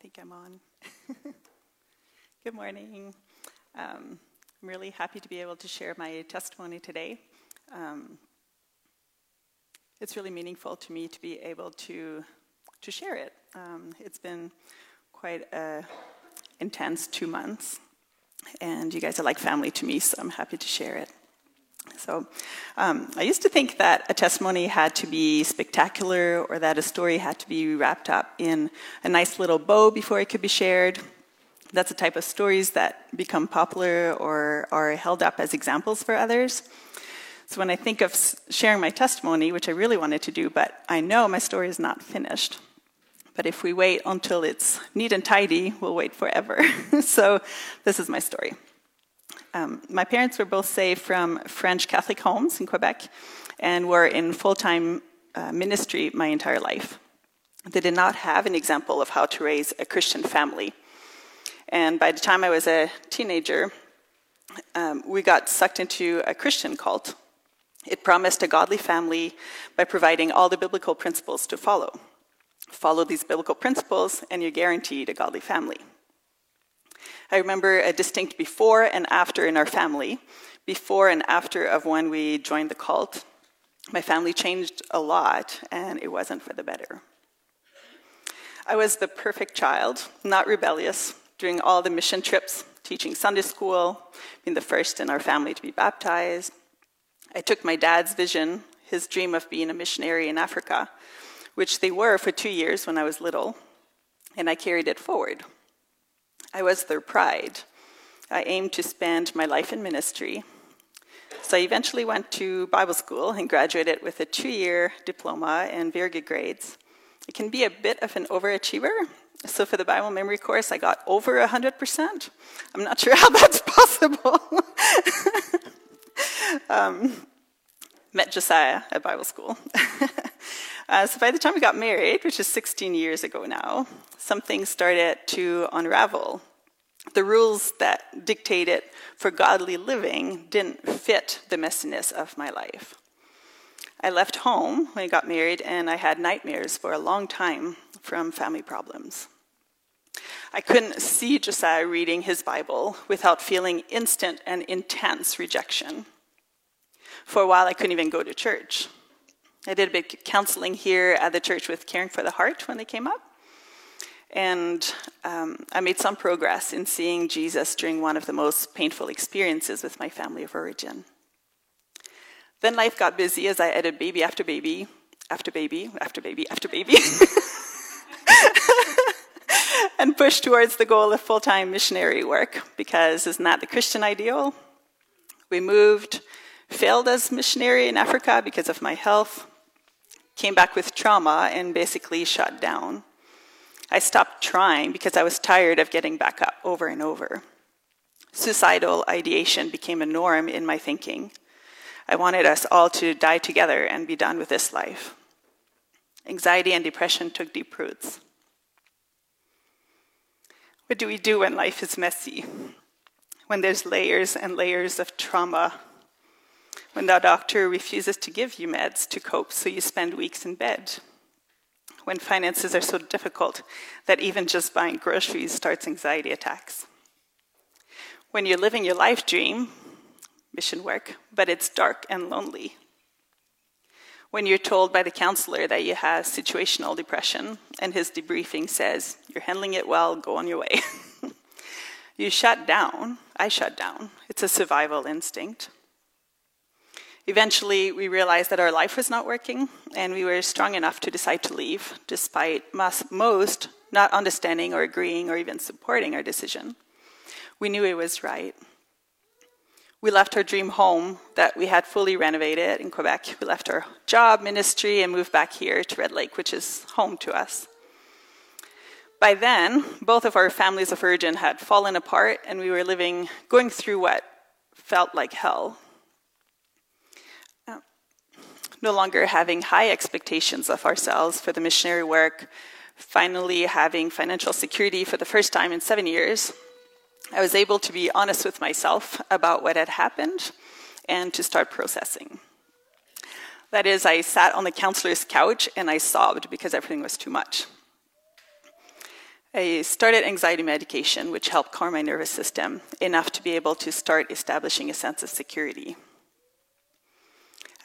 think I'm on. Good morning. Um, I'm really happy to be able to share my testimony today. Um, it's really meaningful to me to be able to to share it. Um, it's been quite a intense two months, and you guys are like family to me, so I'm happy to share it. So, um, I used to think that a testimony had to be spectacular or that a story had to be wrapped up in a nice little bow before it could be shared. That's the type of stories that become popular or are held up as examples for others. So, when I think of sharing my testimony, which I really wanted to do, but I know my story is not finished. But if we wait until it's neat and tidy, we'll wait forever. so, this is my story. Um, my parents were both saved from French Catholic homes in Quebec and were in full time uh, ministry my entire life. They did not have an example of how to raise a Christian family. And by the time I was a teenager, um, we got sucked into a Christian cult. It promised a godly family by providing all the biblical principles to follow. Follow these biblical principles, and you're guaranteed a godly family. I remember a distinct before and after in our family. Before and after of when we joined the cult, my family changed a lot, and it wasn't for the better. I was the perfect child, not rebellious, during all the mission trips, teaching Sunday school, being the first in our family to be baptized. I took my dad's vision, his dream of being a missionary in Africa, which they were for two years when I was little, and I carried it forward. I was their pride. I aimed to spend my life in ministry. So I eventually went to Bible school and graduated with a two year diploma and very good grades. I can be a bit of an overachiever. So for the Bible memory course, I got over 100%. I'm not sure how that's possible. um, met Josiah at Bible school. uh, so by the time we got married, which is 16 years ago now, some things started to unravel. The rules that dictated for godly living didn't fit the messiness of my life. I left home when I got married, and I had nightmares for a long time from family problems. I couldn't see Josiah reading his Bible without feeling instant and intense rejection. For a while, I couldn't even go to church. I did a bit of counseling here at the church with Caring for the Heart when they came up. And um, I made some progress in seeing Jesus during one of the most painful experiences with my family of origin. Then life got busy as I added baby after baby, after baby, after baby, after baby, and pushed towards the goal of full time missionary work because isn't that the Christian ideal? We moved, failed as missionary in Africa because of my health, came back with trauma, and basically shut down. I stopped trying because I was tired of getting back up over and over. Suicidal ideation became a norm in my thinking. I wanted us all to die together and be done with this life. Anxiety and depression took deep roots. What do we do when life is messy? When there's layers and layers of trauma? When the doctor refuses to give you meds to cope, so you spend weeks in bed? when finances are so difficult that even just buying groceries starts anxiety attacks. When you're living your life dream, mission work, but it's dark and lonely. When you're told by the counselor that you have situational depression and his debriefing says, You're handling it well, go on your way. you shut down. I shut down. It's a survival instinct. Eventually, we realized that our life was not working, and we were strong enough to decide to leave, despite most not understanding or agreeing or even supporting our decision. We knew it was right. We left our dream home that we had fully renovated in Quebec. We left our job, ministry, and moved back here to Red Lake, which is home to us. By then, both of our families of origin had fallen apart, and we were living, going through what felt like hell no longer having high expectations of ourselves for the missionary work, finally having financial security for the first time in seven years, I was able to be honest with myself about what had happened and to start processing. That is, I sat on the counselor's couch and I sobbed because everything was too much. I started anxiety medication, which helped calm my nervous system enough to be able to start establishing a sense of security.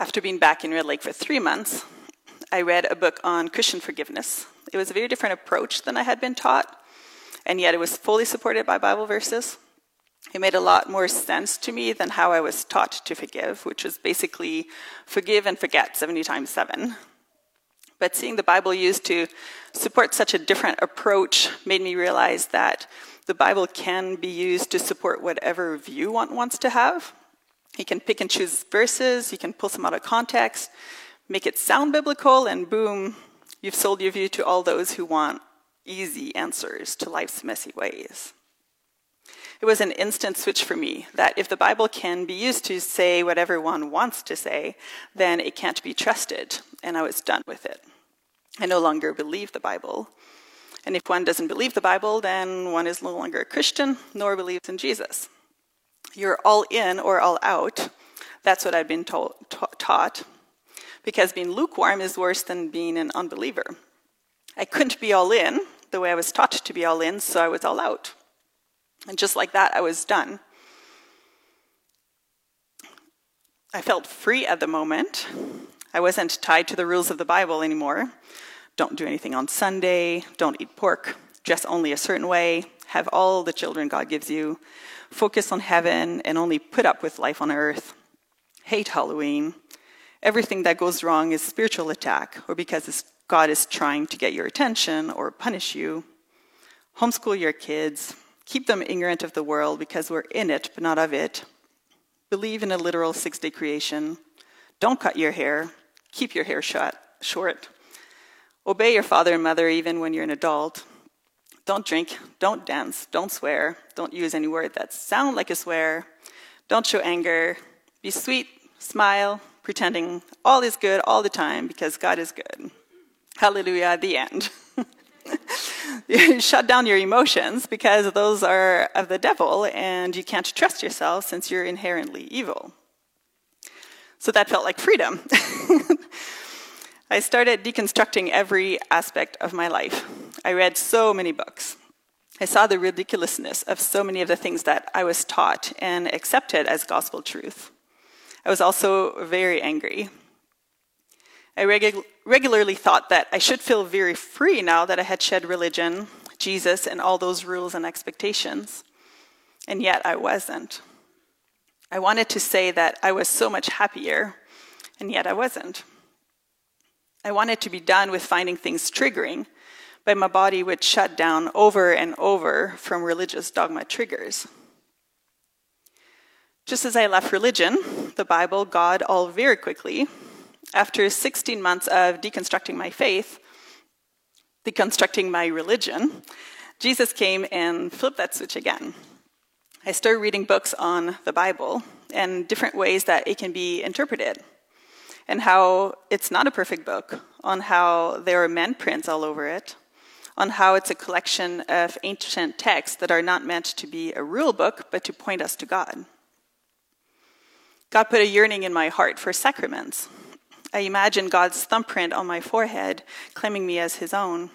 After being back in Red Lake for three months, I read a book on Christian forgiveness. It was a very different approach than I had been taught, and yet it was fully supported by Bible verses. It made a lot more sense to me than how I was taught to forgive, which was basically forgive and forget 70 times 7. But seeing the Bible used to support such a different approach made me realize that the Bible can be used to support whatever view one wants to have. You can pick and choose verses, he can pull some out of context, make it sound biblical, and boom, you've sold your view to all those who want easy answers to life's messy ways. It was an instant switch for me that if the Bible can be used to say whatever one wants to say, then it can't be trusted, and I was done with it. I no longer believe the Bible. And if one doesn't believe the Bible, then one is no longer a Christian nor believes in Jesus. You're all in or all out. That's what I've been ta- taught. Because being lukewarm is worse than being an unbeliever. I couldn't be all in the way I was taught to be all in, so I was all out. And just like that, I was done. I felt free at the moment. I wasn't tied to the rules of the Bible anymore. Don't do anything on Sunday, don't eat pork, dress only a certain way, have all the children God gives you, focus on heaven, and only put up with life on earth. Hate Halloween. Everything that goes wrong is spiritual attack, or because God is trying to get your attention or punish you. Homeschool your kids. Keep them ignorant of the world because we're in it, but not of it. Believe in a literal six day creation. Don't cut your hair. Keep your hair short. short. Obey your father and mother even when you're an adult. Don't drink, don't dance, don't swear, don't use any word that sound like a swear. Don't show anger. Be sweet, smile, pretending all is good all the time because God is good. Hallelujah, the end. shut down your emotions because those are of the devil and you can't trust yourself since you're inherently evil. So that felt like freedom. I started deconstructing every aspect of my life. I read so many books. I saw the ridiculousness of so many of the things that I was taught and accepted as gospel truth. I was also very angry. I regu- regularly thought that I should feel very free now that I had shed religion, Jesus, and all those rules and expectations. And yet I wasn't. I wanted to say that I was so much happier, and yet I wasn't. I wanted to be done with finding things triggering, but my body would shut down over and over from religious dogma triggers. Just as I left religion, the Bible, God, all very quickly, after 16 months of deconstructing my faith, deconstructing my religion, Jesus came and flipped that switch again. I started reading books on the Bible and different ways that it can be interpreted and how it's not a perfect book, on how there are men prints all over it, on how it's a collection of ancient texts that are not meant to be a rule book, but to point us to God. God put a yearning in my heart for sacraments. I imagine God's thumbprint on my forehead, claiming me as his own.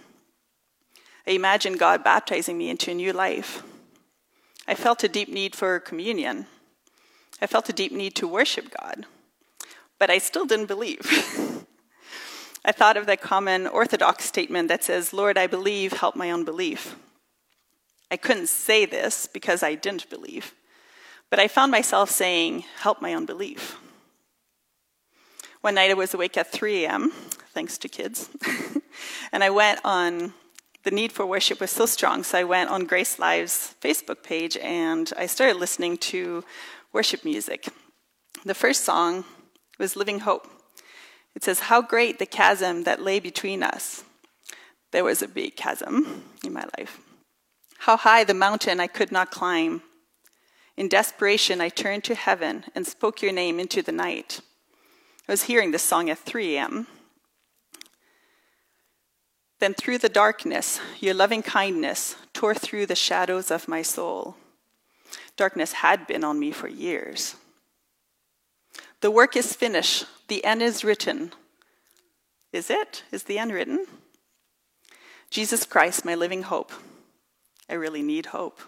I imagine God baptizing me into a new life. I felt a deep need for communion. I felt a deep need to worship God but I still didn't believe. I thought of the common Orthodox statement that says, Lord, I believe, help my unbelief. I couldn't say this because I didn't believe, but I found myself saying, help my unbelief. One night I was awake at 3 a.m., thanks to kids, and I went on, the need for worship was so strong, so I went on Grace Live's Facebook page and I started listening to worship music. The first song was living hope. It says, How great the chasm that lay between us. There was a big chasm in my life. How high the mountain I could not climb. In desperation, I turned to heaven and spoke your name into the night. I was hearing this song at 3 a.m. Then, through the darkness, your loving kindness tore through the shadows of my soul. Darkness had been on me for years. The work is finished, the end is written. Is it? Is the end written? Jesus Christ, my living hope. I really need hope.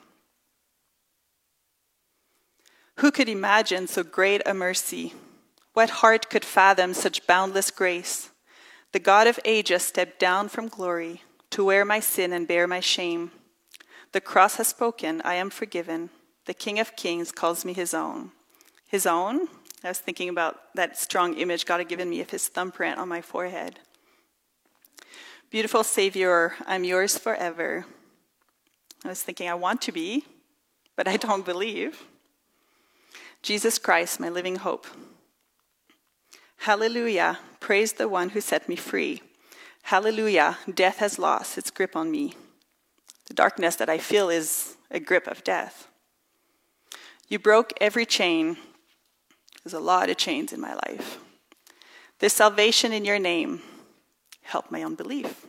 Who could imagine so great a mercy? What heart could fathom such boundless grace? The God of ages stepped down from glory to wear my sin and bear my shame. The cross has spoken, I am forgiven. The King of Kings calls me his own. His own? I was thinking about that strong image God had given me of his thumbprint on my forehead. Beautiful Savior, I'm yours forever. I was thinking, I want to be, but I don't believe. Jesus Christ, my living hope. Hallelujah, praise the one who set me free. Hallelujah, death has lost its grip on me. The darkness that I feel is a grip of death. You broke every chain. There's a lot of chains in my life. There's salvation in your name. Help my unbelief.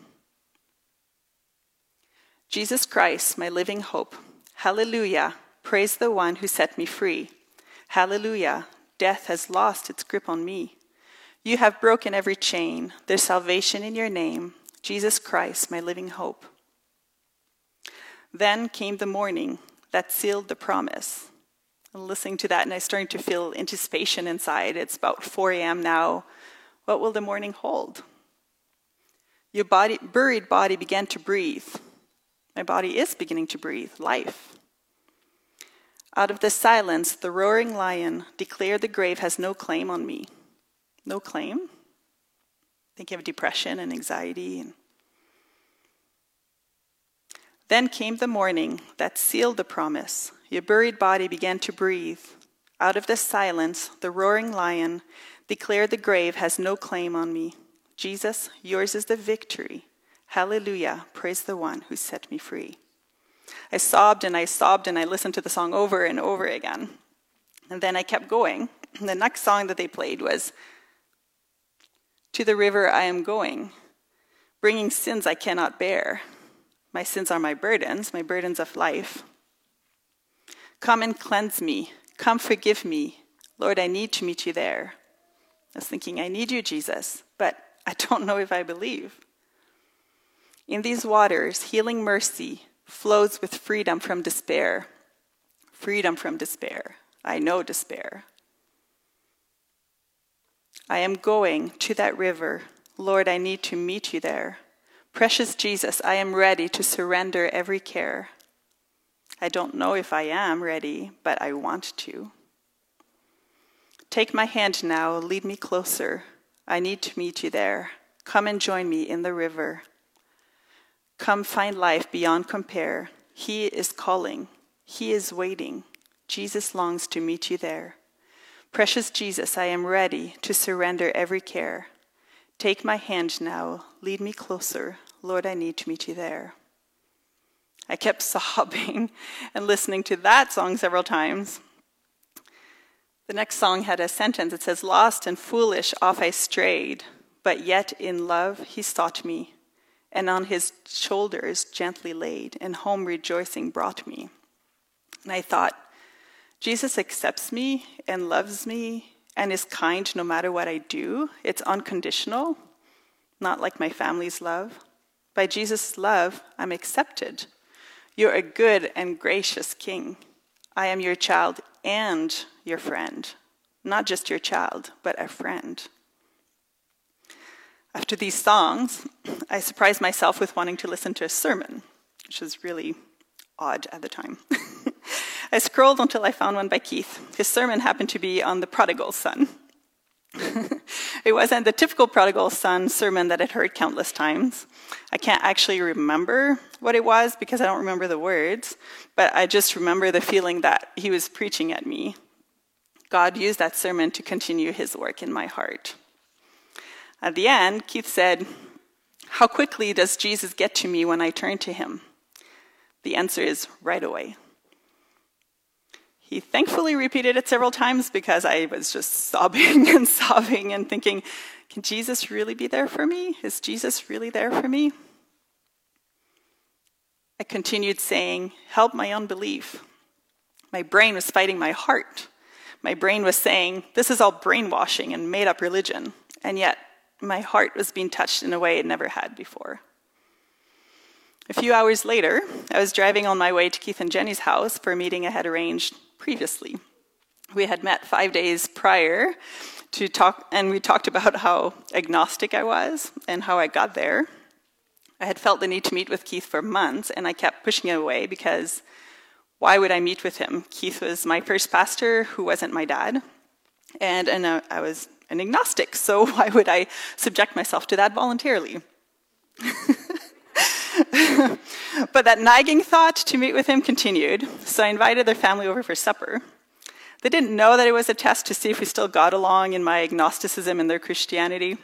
Jesus Christ, my living hope. Hallelujah. Praise the one who set me free. Hallelujah. Death has lost its grip on me. You have broken every chain. There's salvation in your name. Jesus Christ, my living hope. Then came the morning that sealed the promise. Listening to that and I starting to feel anticipation inside. It's about 4 a.m. now. What will the morning hold? Your body, buried body began to breathe. My body is beginning to breathe life. Out of the silence, the roaring lion declared the grave has no claim on me. No claim? I think have depression and anxiety. And... Then came the morning that sealed the promise. Your buried body began to breathe. Out of the silence, the roaring lion declared the grave has no claim on me. Jesus, yours is the victory. Hallelujah. Praise the one who set me free. I sobbed and I sobbed and I listened to the song over and over again. And then I kept going. The next song that they played was To the river I am going, bringing sins I cannot bear. My sins are my burdens, my burdens of life. Come and cleanse me. Come forgive me. Lord, I need to meet you there. I was thinking, I need you, Jesus, but I don't know if I believe. In these waters, healing mercy flows with freedom from despair. Freedom from despair. I know despair. I am going to that river. Lord, I need to meet you there. Precious Jesus, I am ready to surrender every care. I don't know if I am ready, but I want to. Take my hand now, lead me closer. I need to meet you there. Come and join me in the river. Come find life beyond compare. He is calling, He is waiting. Jesus longs to meet you there. Precious Jesus, I am ready to surrender every care. Take my hand now, lead me closer. Lord, I need to meet you there. I kept sobbing and listening to that song several times. The next song had a sentence. It says, Lost and foolish off I strayed, but yet in love he sought me and on his shoulders gently laid, and home rejoicing brought me. And I thought, Jesus accepts me and loves me and is kind no matter what I do. It's unconditional, not like my family's love. By Jesus' love, I'm accepted. You're a good and gracious king. I am your child and your friend. Not just your child, but a friend. After these songs, I surprised myself with wanting to listen to a sermon, which was really odd at the time. I scrolled until I found one by Keith. His sermon happened to be on the prodigal son. it wasn't the typical prodigal son sermon that I'd heard countless times. I can't actually remember what it was because I don't remember the words, but I just remember the feeling that he was preaching at me. God used that sermon to continue his work in my heart. At the end, Keith said, How quickly does Jesus get to me when I turn to him? The answer is right away. He thankfully repeated it several times because I was just sobbing and sobbing and thinking, Can Jesus really be there for me? Is Jesus really there for me? I continued saying, Help my unbelief. My brain was fighting my heart. My brain was saying, This is all brainwashing and made up religion. And yet, my heart was being touched in a way it never had before. A few hours later, I was driving on my way to Keith and Jenny's house for a meeting I had arranged previously. We had met five days prior to talk, and we talked about how agnostic I was and how I got there. I had felt the need to meet with Keith for months, and I kept pushing it away because why would I meet with him? Keith was my first pastor who wasn't my dad, and, and uh, I was an agnostic, so why would I subject myself to that voluntarily? but that nagging thought to meet with him continued, so I invited their family over for supper. They didn't know that it was a test to see if we still got along in my agnosticism and their Christianity.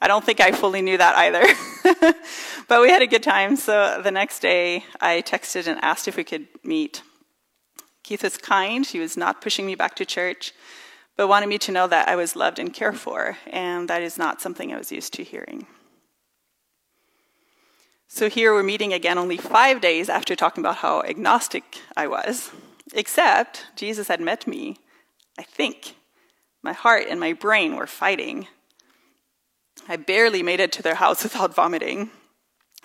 I don't think I fully knew that either. but we had a good time, so the next day I texted and asked if we could meet. Keith was kind, he was not pushing me back to church, but wanted me to know that I was loved and cared for, and that is not something I was used to hearing. So here we're meeting again only five days after talking about how agnostic I was, except Jesus had met me, I think. My heart and my brain were fighting. I barely made it to their house without vomiting.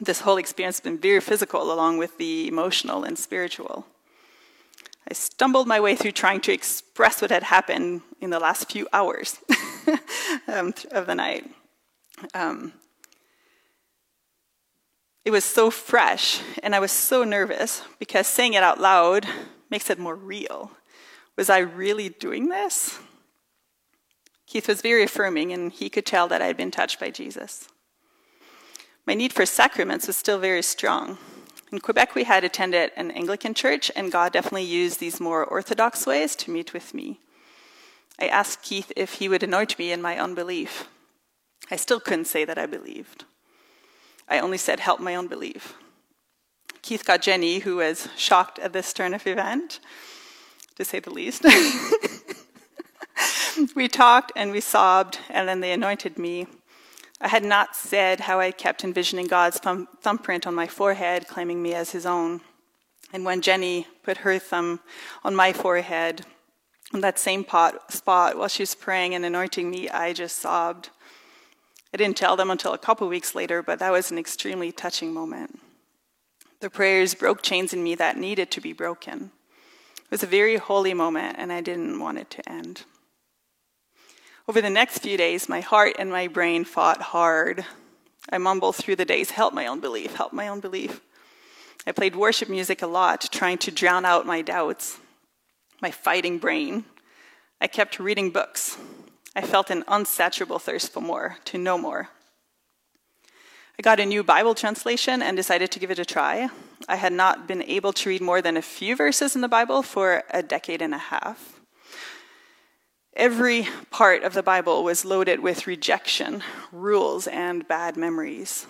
This whole experience has been very physical, along with the emotional and spiritual. I stumbled my way through trying to express what had happened in the last few hours um, of the night. Um, it was so fresh, and I was so nervous because saying it out loud makes it more real. Was I really doing this? Keith was very affirming, and he could tell that I had been touched by Jesus. My need for sacraments was still very strong. In Quebec, we had attended an Anglican church, and God definitely used these more orthodox ways to meet with me. I asked Keith if he would anoint me in my unbelief. I still couldn't say that I believed. I only said, help my unbelief. Keith got Jenny, who was shocked at this turn of event, to say the least. we talked and we sobbed, and then they anointed me. I had not said how I kept envisioning God's thumb- thumbprint on my forehead, claiming me as his own. And when Jenny put her thumb on my forehead, on that same pot, spot, while she was praying and anointing me, I just sobbed. I didn't tell them until a couple weeks later, but that was an extremely touching moment. The prayers broke chains in me that needed to be broken. It was a very holy moment, and I didn't want it to end. Over the next few days, my heart and my brain fought hard. I mumbled through the days, help my own belief, help my own belief. I played worship music a lot, trying to drown out my doubts, my fighting brain. I kept reading books, I felt an unsatiable thirst for more, to know more. I got a new Bible translation and decided to give it a try. I had not been able to read more than a few verses in the Bible for a decade and a half. Every part of the Bible was loaded with rejection, rules, and bad memories.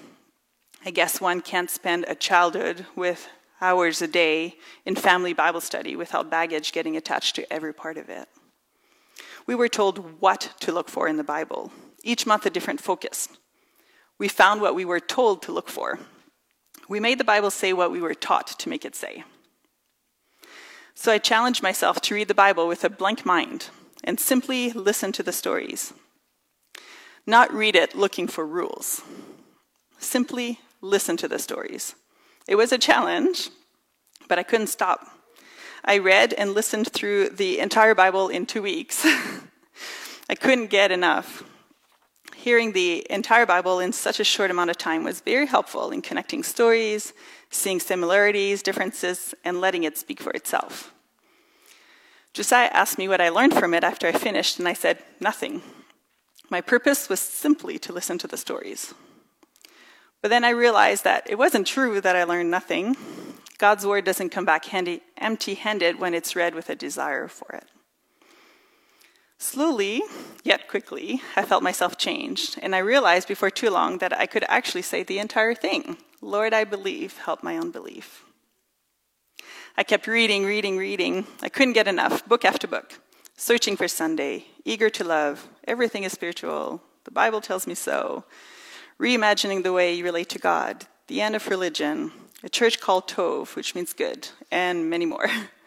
I guess one can't spend a childhood with hours a day in family Bible study without baggage getting attached to every part of it we were told what to look for in the Bible, each month a different focus. We found what we were told to look for. We made the Bible say what we were taught to make it say. So I challenged myself to read the Bible with a blank mind and simply listen to the stories. Not read it looking for rules. Simply listen to the stories. It was a challenge, but I couldn't stop. I read and listened through the entire Bible in two weeks. I couldn't get enough. Hearing the entire Bible in such a short amount of time was very helpful in connecting stories, seeing similarities, differences, and letting it speak for itself. Josiah asked me what I learned from it after I finished, and I said, nothing. My purpose was simply to listen to the stories. But then I realized that it wasn't true that I learned nothing. God's word doesn't come back empty handed when it's read with a desire for it. Slowly, yet quickly, I felt myself changed, and I realized before too long that I could actually say the entire thing Lord, I believe, help my unbelief. I kept reading, reading, reading. I couldn't get enough, book after book, searching for Sunday, eager to love. Everything is spiritual. The Bible tells me so. Reimagining the way you relate to God, the end of religion, a church called Tov, which means good, and many more.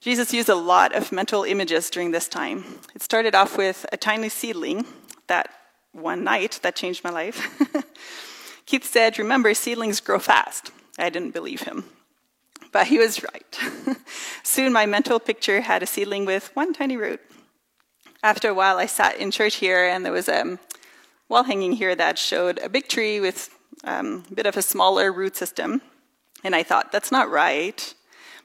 Jesus used a lot of mental images during this time. It started off with a tiny seedling that one night that changed my life. Keith said, Remember, seedlings grow fast. I didn't believe him. But he was right. Soon my mental picture had a seedling with one tiny root. After a while, I sat in church here, and there was a wall hanging here that showed a big tree with um, a bit of a smaller root system. And I thought, that's not right.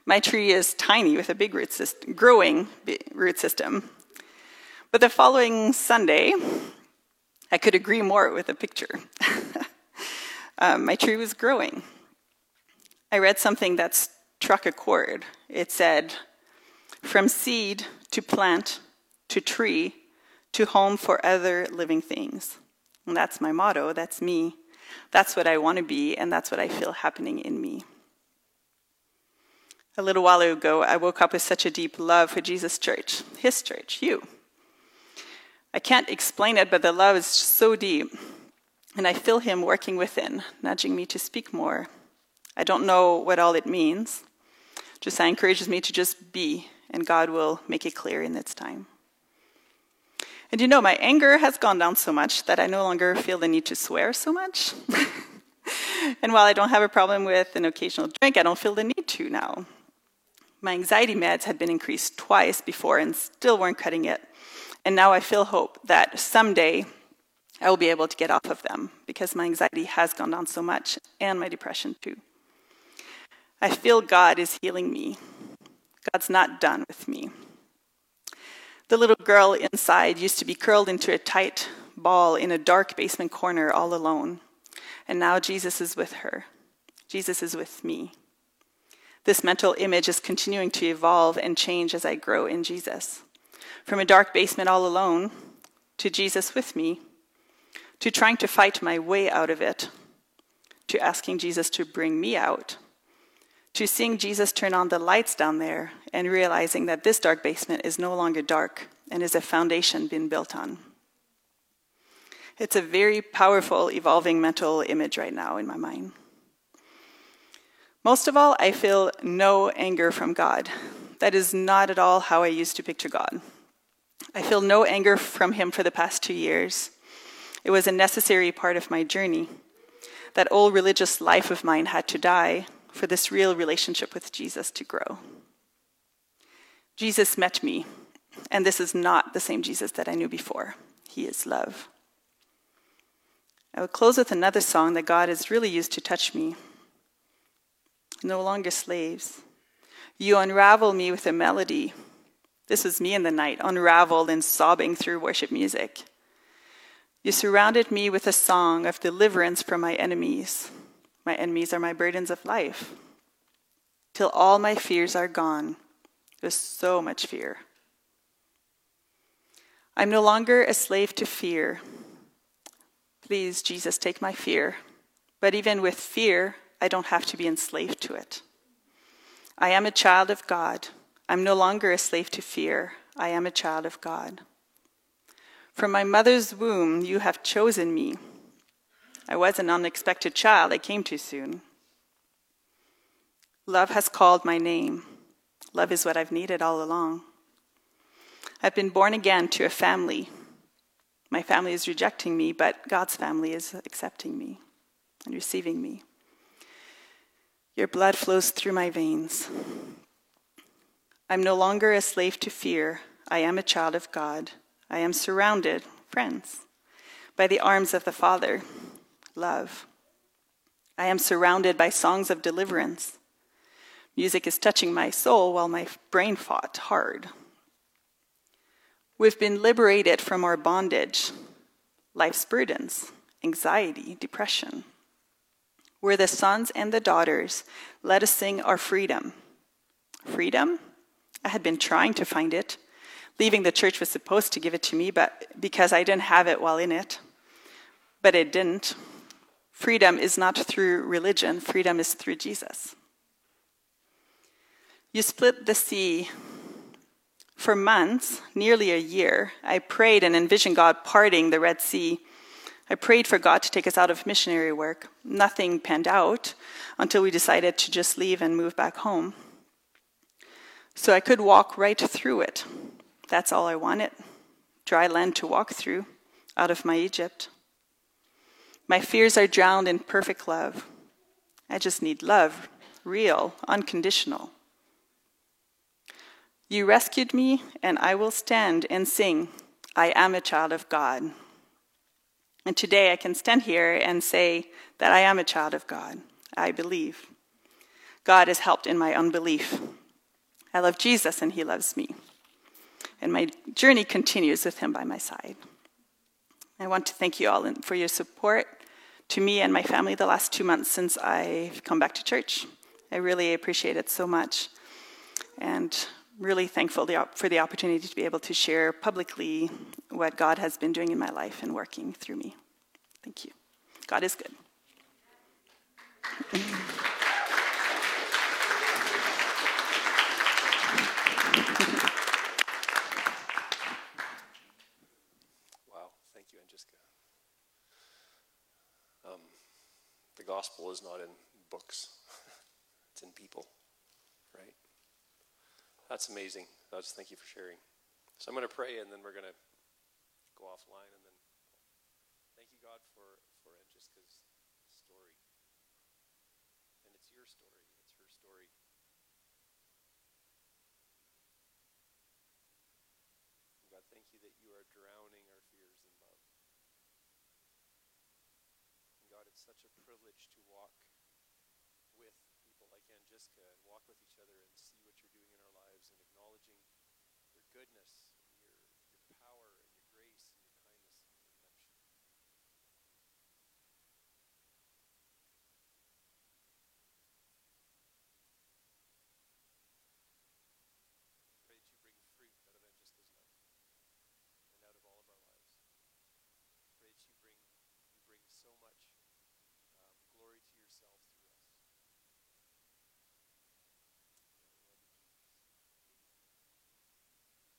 My tree is tiny with a big root system, growing root system. But the following Sunday, I could agree more with a picture. um, my tree was growing. I read something that struck a chord. It said, From seed to plant to tree to home for other living things. And that's my motto. That's me. That's what I want to be, and that's what I feel happening in me. A little while ago, I woke up with such a deep love for Jesus' church, his church, you. I can't explain it, but the love is so deep, and I feel him working within, nudging me to speak more. I don't know what all it means, just that encourages me to just be, and God will make it clear in its time. And you know, my anger has gone down so much that I no longer feel the need to swear so much. and while I don't have a problem with an occasional drink, I don't feel the need to now. My anxiety meds had been increased twice before and still weren't cutting it. And now I feel hope that someday I will be able to get off of them because my anxiety has gone down so much and my depression too. I feel God is healing me. God's not done with me. The little girl inside used to be curled into a tight ball in a dark basement corner all alone. And now Jesus is with her. Jesus is with me. This mental image is continuing to evolve and change as I grow in Jesus. From a dark basement all alone to Jesus with me, to trying to fight my way out of it, to asking Jesus to bring me out, to seeing Jesus turn on the lights down there and realizing that this dark basement is no longer dark and is a foundation being built on. It's a very powerful, evolving mental image right now in my mind. Most of all, I feel no anger from God. That is not at all how I used to picture God. I feel no anger from Him for the past two years. It was a necessary part of my journey. That old religious life of mine had to die for this real relationship with Jesus to grow. Jesus met me, and this is not the same Jesus that I knew before. He is love. I will close with another song that God has really used to touch me no longer slaves. You unravel me with a melody. This was me in the night, unraveled and sobbing through worship music. You surrounded me with a song of deliverance from my enemies. My enemies are my burdens of life. Till all my fears are gone. There's so much fear. I'm no longer a slave to fear. Please, Jesus, take my fear. But even with fear, I don't have to be enslaved to it. I am a child of God. I'm no longer a slave to fear. I am a child of God. From my mother's womb, you have chosen me. I was an unexpected child. I came too soon. Love has called my name. Love is what I've needed all along. I've been born again to a family. My family is rejecting me, but God's family is accepting me and receiving me. Your blood flows through my veins. I'm no longer a slave to fear. I am a child of God. I am surrounded, friends, by the arms of the Father, love. I am surrounded by songs of deliverance. Music is touching my soul while my brain fought hard. We've been liberated from our bondage, life's burdens, anxiety, depression. We're the sons and the daughters. Let us sing our freedom. Freedom? I had been trying to find it. Leaving the church was supposed to give it to me, but because I didn't have it while in it. But it didn't. Freedom is not through religion, freedom is through Jesus. You split the sea. For months, nearly a year, I prayed and envisioned God parting the Red Sea I prayed for God to take us out of missionary work. Nothing panned out until we decided to just leave and move back home. So I could walk right through it. That's all I wanted dry land to walk through out of my Egypt. My fears are drowned in perfect love. I just need love, real, unconditional. You rescued me, and I will stand and sing, I am a child of God. And today I can stand here and say that I am a child of God. I believe. God has helped in my unbelief. I love Jesus, and He loves me. And my journey continues with Him by my side. I want to thank you all for your support to me and my family the last two months since I've come back to church. I really appreciate it so much. And really thankful for the opportunity to be able to share publicly what God has been doing in my life and working through me. Thank you. God is good. wow, thank you, Angelica. Um, the gospel is not in books, it's in people? That's amazing. That's, thank you for sharing. So I'm going to pray and then we're going to go offline and then thank you, God, for, for Angelica's story. And it's your story, it's her story. God, thank you that you are drowning our fears in love. And God, it's such a privilege to walk with people like Angelica and walk with each other and see what you're doing in our lives and acknowledging your goodness